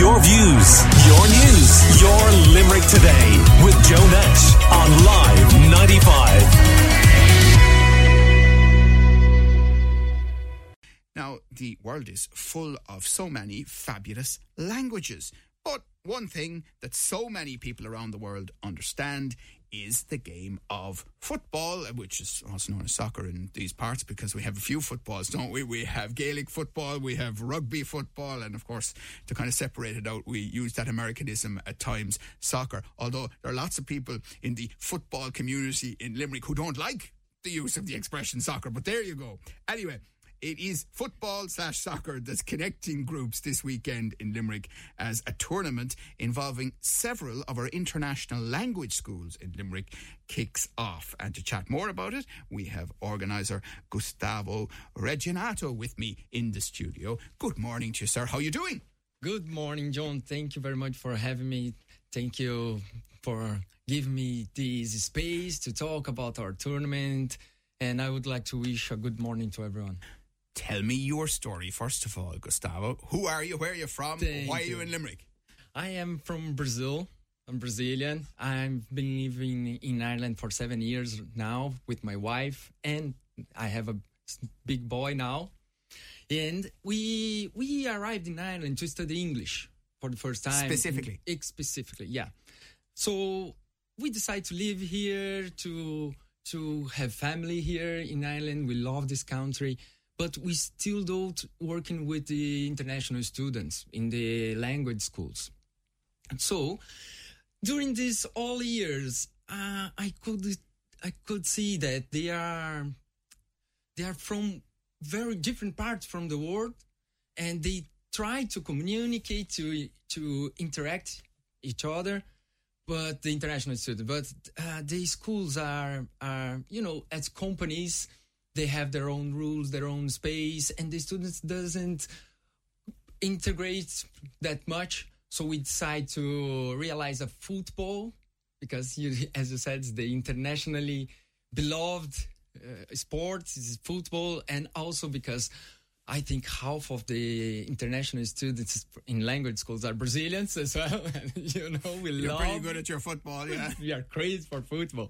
Your views, your news, your Limerick today with Joe Nash on Live 95. Now, the world is full of so many fabulous languages. But one thing that so many people around the world understand is the game of football, which is also known as soccer in these parts because we have a few footballs, don't we? We have Gaelic football, we have rugby football, and of course, to kind of separate it out, we use that Americanism at times, soccer. Although there are lots of people in the football community in Limerick who don't like the use of the expression soccer, but there you go. Anyway, it is football slash soccer that's connecting groups this weekend in Limerick as a tournament involving several of our international language schools in Limerick kicks off. And to chat more about it, we have organiser Gustavo Reginatto with me in the studio. Good morning to you, sir. How are you doing? Good morning, John. Thank you very much for having me. Thank you for giving me this space to talk about our tournament. And I would like to wish a good morning to everyone. Tell me your story, first of all, Gustavo. Who are you? Where are you from? Thank Why are you you. in Limerick? I am from Brazil. I'm Brazilian. I've been living in Ireland for seven years now with my wife, and I have a big boy now. And we we arrived in Ireland to study English for the first time. Specifically? Ex- specifically, yeah. So we decided to live here to to have family here in Ireland. We love this country, but we still don't working with the international students in the language schools. So during these all years, uh, I could I could see that they are they are from very different parts from the world, and they try to communicate to to interact each other. But the international student, but uh, the schools are are you know as companies, they have their own rules, their own space, and the students doesn't integrate that much. So we decide to realize a football because, you, as you said, it's the internationally beloved uh, sport is football, and also because I think half of the international students in language schools are Brazilians as well. you know, we love You're love pretty good at your football, yeah. we are crazy for football.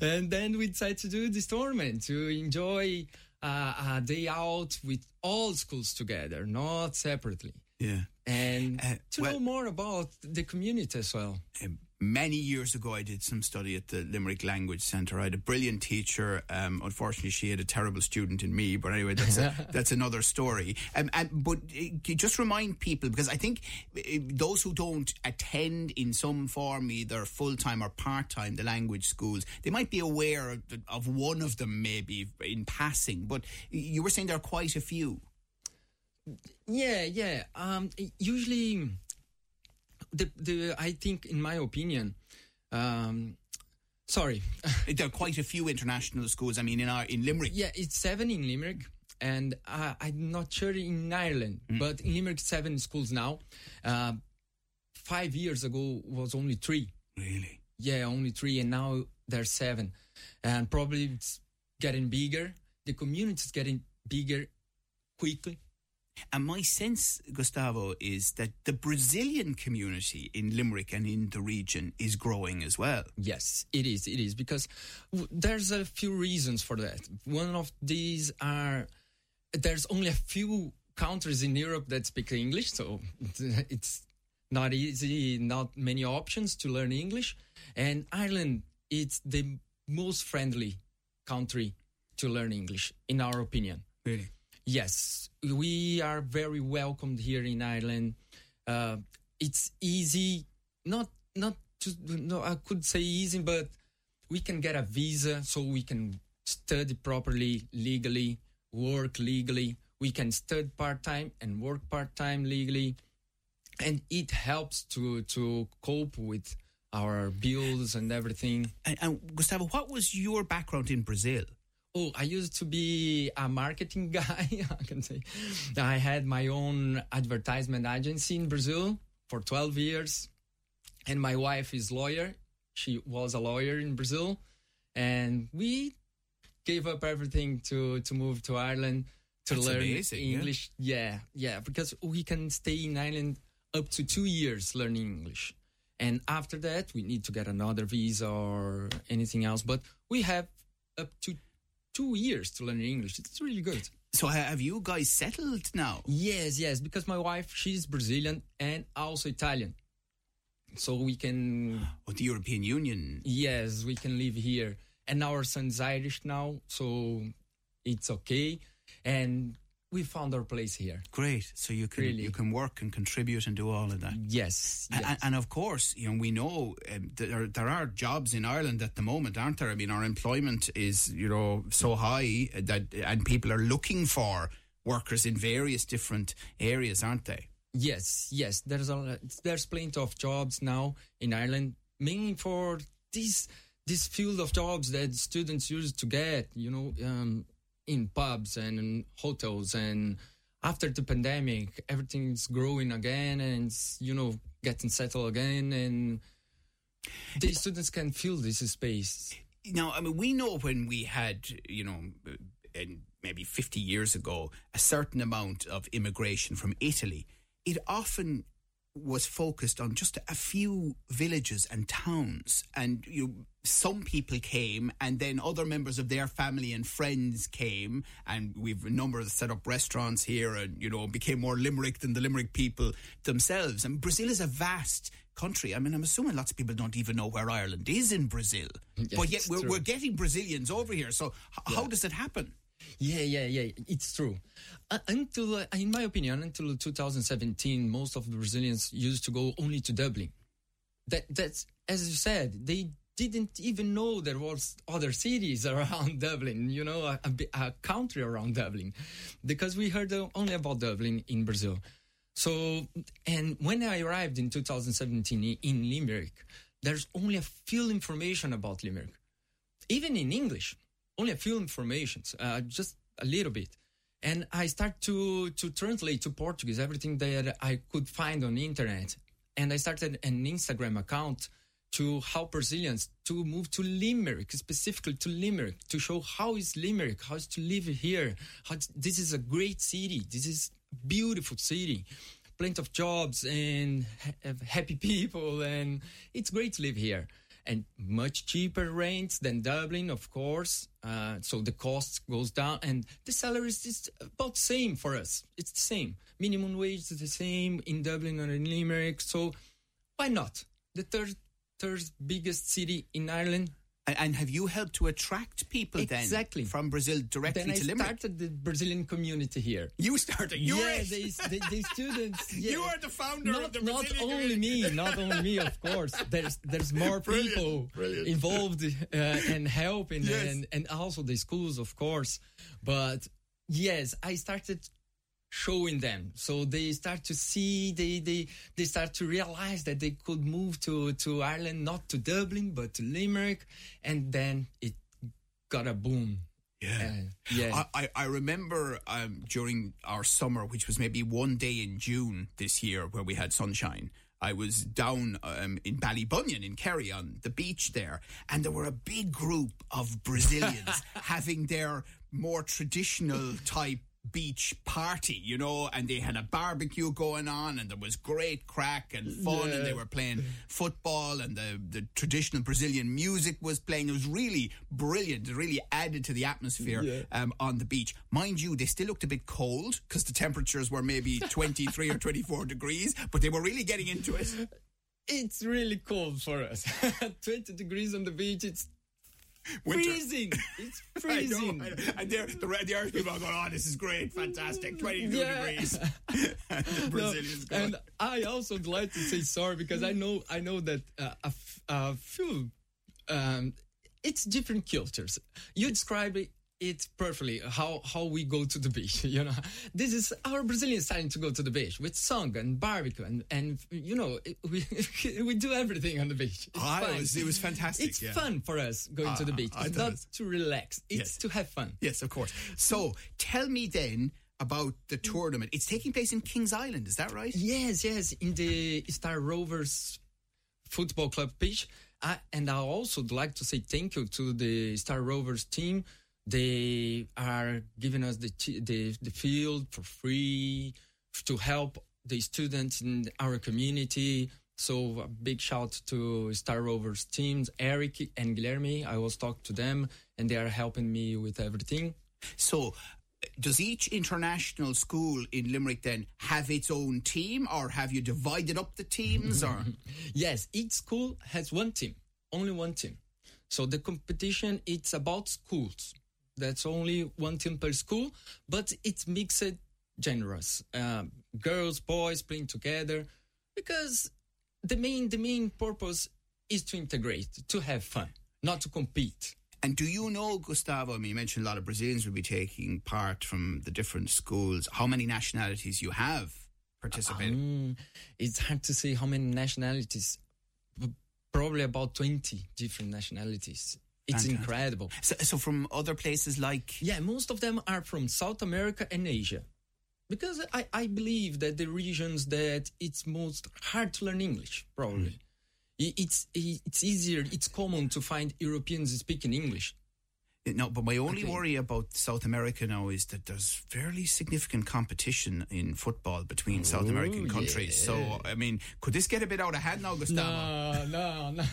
And then we decided to do this tournament to enjoy uh, a day out with all schools together, not separately. Yeah. And Uh, to well- know more about the community as well. Um, many years ago, I did some study at the Limerick Language Centre. I had a brilliant teacher. Um, unfortunately, she had a terrible student in me. But anyway, that's a, that's another story. Um, and, but uh, just remind people because I think uh, those who don't attend in some form, either full time or part time, the language schools, they might be aware of, of one of them maybe in passing. But you were saying there are quite a few. Yeah, yeah. Um, usually, the the I think, in my opinion, um, sorry, There are quite a few international schools. I mean, in our in Limerick. yeah, it's seven in Limerick, and uh, I'm not sure in Ireland, but in Limerick, seven schools now. Uh, five years ago was only three. Really. Yeah, only three, and now there's seven, and probably it's getting bigger. The community is getting bigger quickly. And my sense, Gustavo, is that the Brazilian community in Limerick and in the region is growing as well. Yes, it is. It is because w- there's a few reasons for that. One of these are there's only a few countries in Europe that speak English, so it's not easy, not many options to learn English. And Ireland, it's the most friendly country to learn English, in our opinion. Really? Yes, we are very welcomed here in Ireland. Uh, it's easy, not not to no, I could say easy, but we can get a visa so we can study properly, legally, work legally. We can study part time and work part time legally, and it helps to to cope with our bills and everything. And, and Gustavo, what was your background in Brazil? Oh, I used to be a marketing guy. I can say I had my own advertisement agency in Brazil for 12 years, and my wife is lawyer. She was a lawyer in Brazil, and we gave up everything to to move to Ireland to That's learn amazing, yeah. English. Yeah. yeah, because we can stay in Ireland up to two years learning English. And after that, we need to get another visa or anything else. But we have up to two years to learn English. It's really good. So have you guys settled now? Yes, yes, because my wife, she's Brazilian and also Italian. So we can, Oh, the European Union. yes, we can live here. And our son's Irish now, so it's okay. And we found our place here. Great. So you can Really. you can work and contribute and do all of that. Yes, yes. And, and of course, you know, we know um, there there are jobs in Ireland at the moment, aren't there? I mean, our employment is you know so high that and people are looking for workers in various different areas, aren't they? Yes, yes. There's a there's plenty of jobs now in Ireland, mainly for this this field of jobs that students used to get. You know, um, in pubs and in hotels, and after the pandemic, everything's growing again, and you know getting settled again, and the students can fill this space. Now, I mean, we know when we had, you know, in maybe 50 years ago, a certain amount of immigration from Italy, it often was focused on just a few villages and towns. And you, some people came, and then other members of their family and friends came. And we've a number that set up restaurants here and, you know, became more Limerick than the Limerick people themselves. And Brazil is a vast country. I mean, I'm assuming lots of people don't even know where Ireland is in Brazil. but yet we're, we're getting Brazilians over here. So, h- how does it happen? Yeah, yeah, yeah. It's true. Uh, until, uh, in my opinion, until 2017, most of the Brazilians used to go only to Dublin. That that's as you said, they didn't even know there was other cities around Dublin. You know, a, a, a country around Dublin, because we heard only about Dublin in Brazil. So, and when I arrived in 2017 in Limerick, there's only a few information about Limerick even in English, only a few informations, uh, just a little bit. And I start to to translate to Portuguese everything that I could find on internet. And I started an Instagram account to help Brazilians to move to Limerick, specifically to Limerick, to show how is Limerick, how is to live here. How this is a great city. This is beautiful city. Plenty of jobs and ha- happy people, and it's great to live here and much cheaper rents than Dublin, of course. Uh, so the cost goes down, and the salaries is about the same for us. It's the same. Minimum wage is the same in Dublin or in Limerick. So why not? The third third biggest city in Ireland. And, and have you helped to attract people Exactly. then from Brazil directly Then I to Limerick? I started the Brazilian community here. You started. You yeah, it. they, they, they students. Yeah. You are the founder not, of the Brazilian not only me, not only me, of course. There's there's more Brilliant, people brilliant. involved uh, and helping, Yes. and and also the schools, of course. But yes, I started showing them, so they start to see, they they they start to realize that they could move to to Ireland, not to Dublin, but to Limerick, and then it got a boom. Yeah. Uh, yeah. I, I, I remember um, during our summer, which was maybe one day in June this year where we had sunshine. I was down um, in Ballybunion in Kerry on the beach there, and there were a big group of Brazilians having their more traditional type beach party, you know, and they had a barbecue going on, and there was great crack and fun, and they were playing football, and the, the traditional Brazilian music was playing. It was really brilliant. It really added to the atmosphere Yeah. um, on the beach. Mind you, they still looked a bit cold because the temperatures were maybe 23 or 24 degrees, but they were really getting into it. it's really cold for us. 20 degrees on the beach, it's Winter. freezing. It's I know, freezing. I know. And the, the Irish people are going, oh, this is great, fantastic, 22 Yeah. degrees. and the No, Brazilians going, and I also glad to say sorry because I know I know that uh, a, f- a few um, it's different cultures. You describe it, it perfectly how how we go to the beach. You know, this is our Brazilian style to go to the beach with song and barbecue and and you know it- we we do everything on the beach. It's Ah, it was- it was fantastic, It's yeah. fun for us going to the Ah, beach. I It's not to relax. It's Yes. to have fun. Yes, of course. So tell me then about the tournament. It's taking place in Kings Island, is that right? Yes, yes, in the Star Rovers Football Club pitch. Uh, and I also would like to say thank you to the Star Rovers team. They are giving us the the, the field for free to help the students in our community. So a big shout to Star Rovers teams, Eric and Guilherme. I was talking to them, and they are helping me with everything. So, does each international school in Limerick then have its own team, or have you divided up the teams? Or Yes, each school has one team, only one team. So the competition it's about schools. That's only one temple school, but it's mixed genres. Um, girls, boys playing together, because the main the main purpose is to integrate, to have fun, not to compete. and do you know, Gustavo? I mean, you mentioned a lot of Brazilians will be taking part from the different schools. How many nationalities you have participating? Mm, it's hard to say how many nationalities. Probably about twenty different nationalities. It's Fantastic. incredible. So, so, from other places like Yeah, most of them are from South America and Asia. Because I, I believe that the regions that it's most hard to learn English, probably. Hmm. I- It's it's easier, it's common to find Europeans speaking English. No, but my only worry about South America now is that there's fairly significant competition in football between South American countries. So, I mean, could this get a bit out of hand now, Gustavo? No, no, no.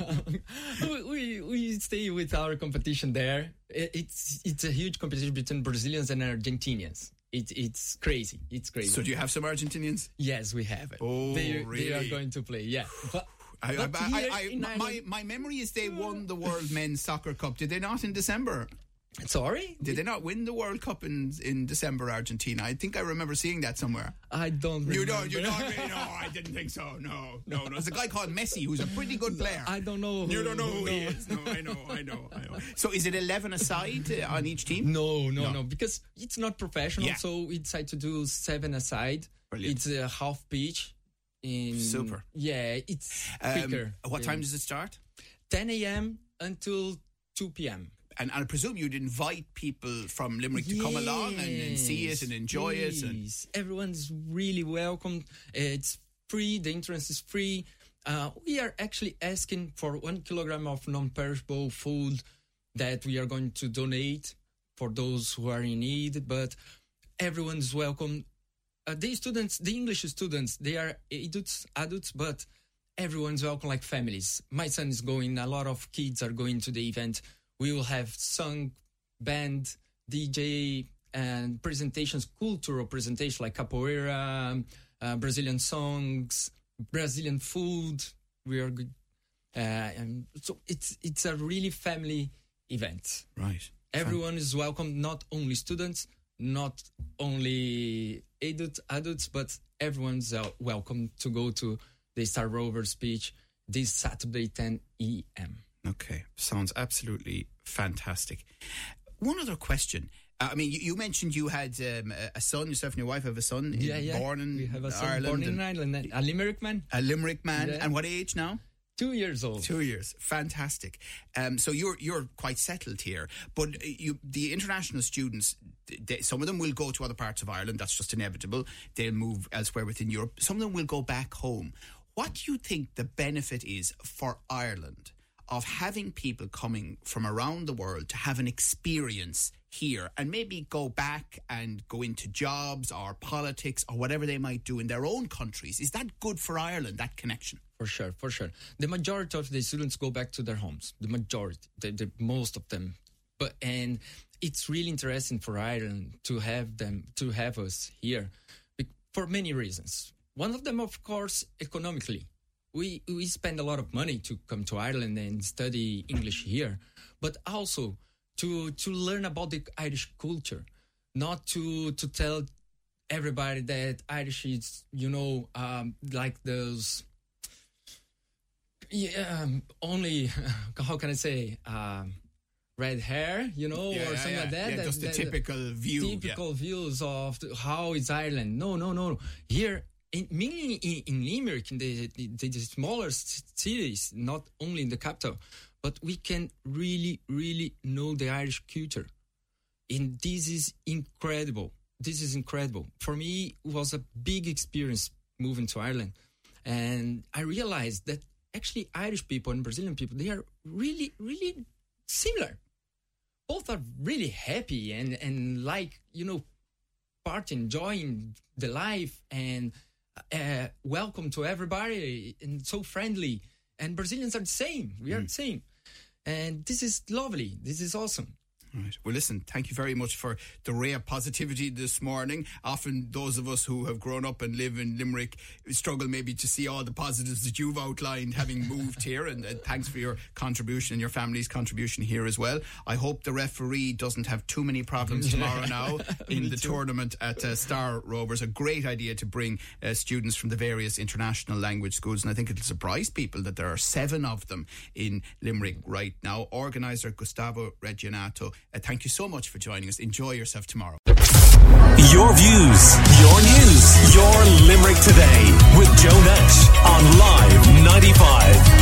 we, we we stay with our competition there. It's it's a huge competition between Brazilians and Argentinians. It, it's crazy. It's crazy. So, do you have some Argentinians? yes, we have it. Oh, they, They are going to play. Yeah, but. I, but I, I, I, my, my memory is they won the World Men's Soccer Cup. Did they not in December? Sorry? Did they not win the World Cup in in December, Argentina? I think I remember seeing that somewhere. I don't remember. You don't, you don't, really, no, I didn't think so. No, no, no. There's a guy called Messi who's a pretty good player. I don't know. You who- don't know who he knows. is. No, I know, I know, I know. So is it 11 aside uh, on each team? No, no, No. no, because it's not professional. Yeah. So we decided to do seven aside. Brilliant. It's a half pitch. In Super. Yeah, it's Um, what time does it start? 10 a.m. until 2 p.m. And, and I presume you'd invite people from Limerick to come along and, and see it and enjoy it. And Yes. Everyone's really welcome. It's free. The entrance is free. Uh, we are actually asking for one kilogram of non-perishable food that we are going to donate for those who are in need. But everyone's welcome. Uh, the students, the English students, they are adults, adults, but everyone's welcome like families. My son is going. A lot of kids are going to the event. We will have song, band, DJ, and presentations, cultural presentations like capoeira, uh, Brazilian songs, Brazilian food. We are good. Uh, and so it's it's a really family event. right. Everyone is welcome, not only students, not only adult, adults, but everyone's uh, welcome to go to the Star Rovers pitch this Saturday, 10 e.m. Okay, sounds absolutely fantastic. One other question. Uh, I mean, you, you mentioned you had um, a- son, yourself and your wife have a son in- Yeah, yeah. born in we have a son Ireland. born in Ireland, a Limerick man, a Limerick man. Yeah. And what age now? two years old. Two years, fantastic. Um, so you're you're quite settled here, but you the international students, they, some of them will go to other parts of Ireland. That's just inevitable. They'll move elsewhere within Europe. Some of them will go back home. What do you think the benefit is for Ireland of having people coming from around the world to have an experience here and maybe go back and go into jobs or politics or whatever they might do in their own countries? Is that good for Ireland? That connection? For sure, for sure. The majority of the students go back to their homes. The majority, the, the most of them. But and it's really interesting for Ireland to have them to have us here for many reasons. One of them, of course, economically. We we spend a lot of money to come to Ireland and study English here, but also to to learn about the Irish culture, not to to tell everybody that Irish is you know um, like those yeah, um, only how can I say um, red hair, you know, or something like that. Yeah, that- just the that- uh, typical view. yeah. typical views of the- how is Ireland. No, no, no. Here, in, mainly in, in Limerick, in the, the, the smaller cities, not only in the capital, but we can really, really know the Irish culture. And this is incredible. This is incredible. For me, it was a big experience moving to Ireland. And I realized that actually Irish people and Brazilian people, they are really, really similar both are really happy and and like you know part enjoying the life and uh, welcome to everybody and so friendly. And Brazilians are the same. We are the same. And this is lovely. This is awesome. Right. Well, listen, thank you very much for the ray of positivity this morning. Often, those of us who have grown up and live in Limerick struggle maybe to see all the positives that you've outlined having moved here. And uh, thanks for your contribution and your family's contribution here as well. I hope the referee doesn't have too many problems tomorrow now in the tournament at uh, Star Rovers. A great idea to bring uh, students from the various international language schools. And I think it'll surprise people that there are seven of them in Limerick right now. Organiser Gustavo Reginatto uh, thank you so much for joining us. Enjoy yourself tomorrow. Your views, your news, your Limerick today with Joe Nash on Live 95.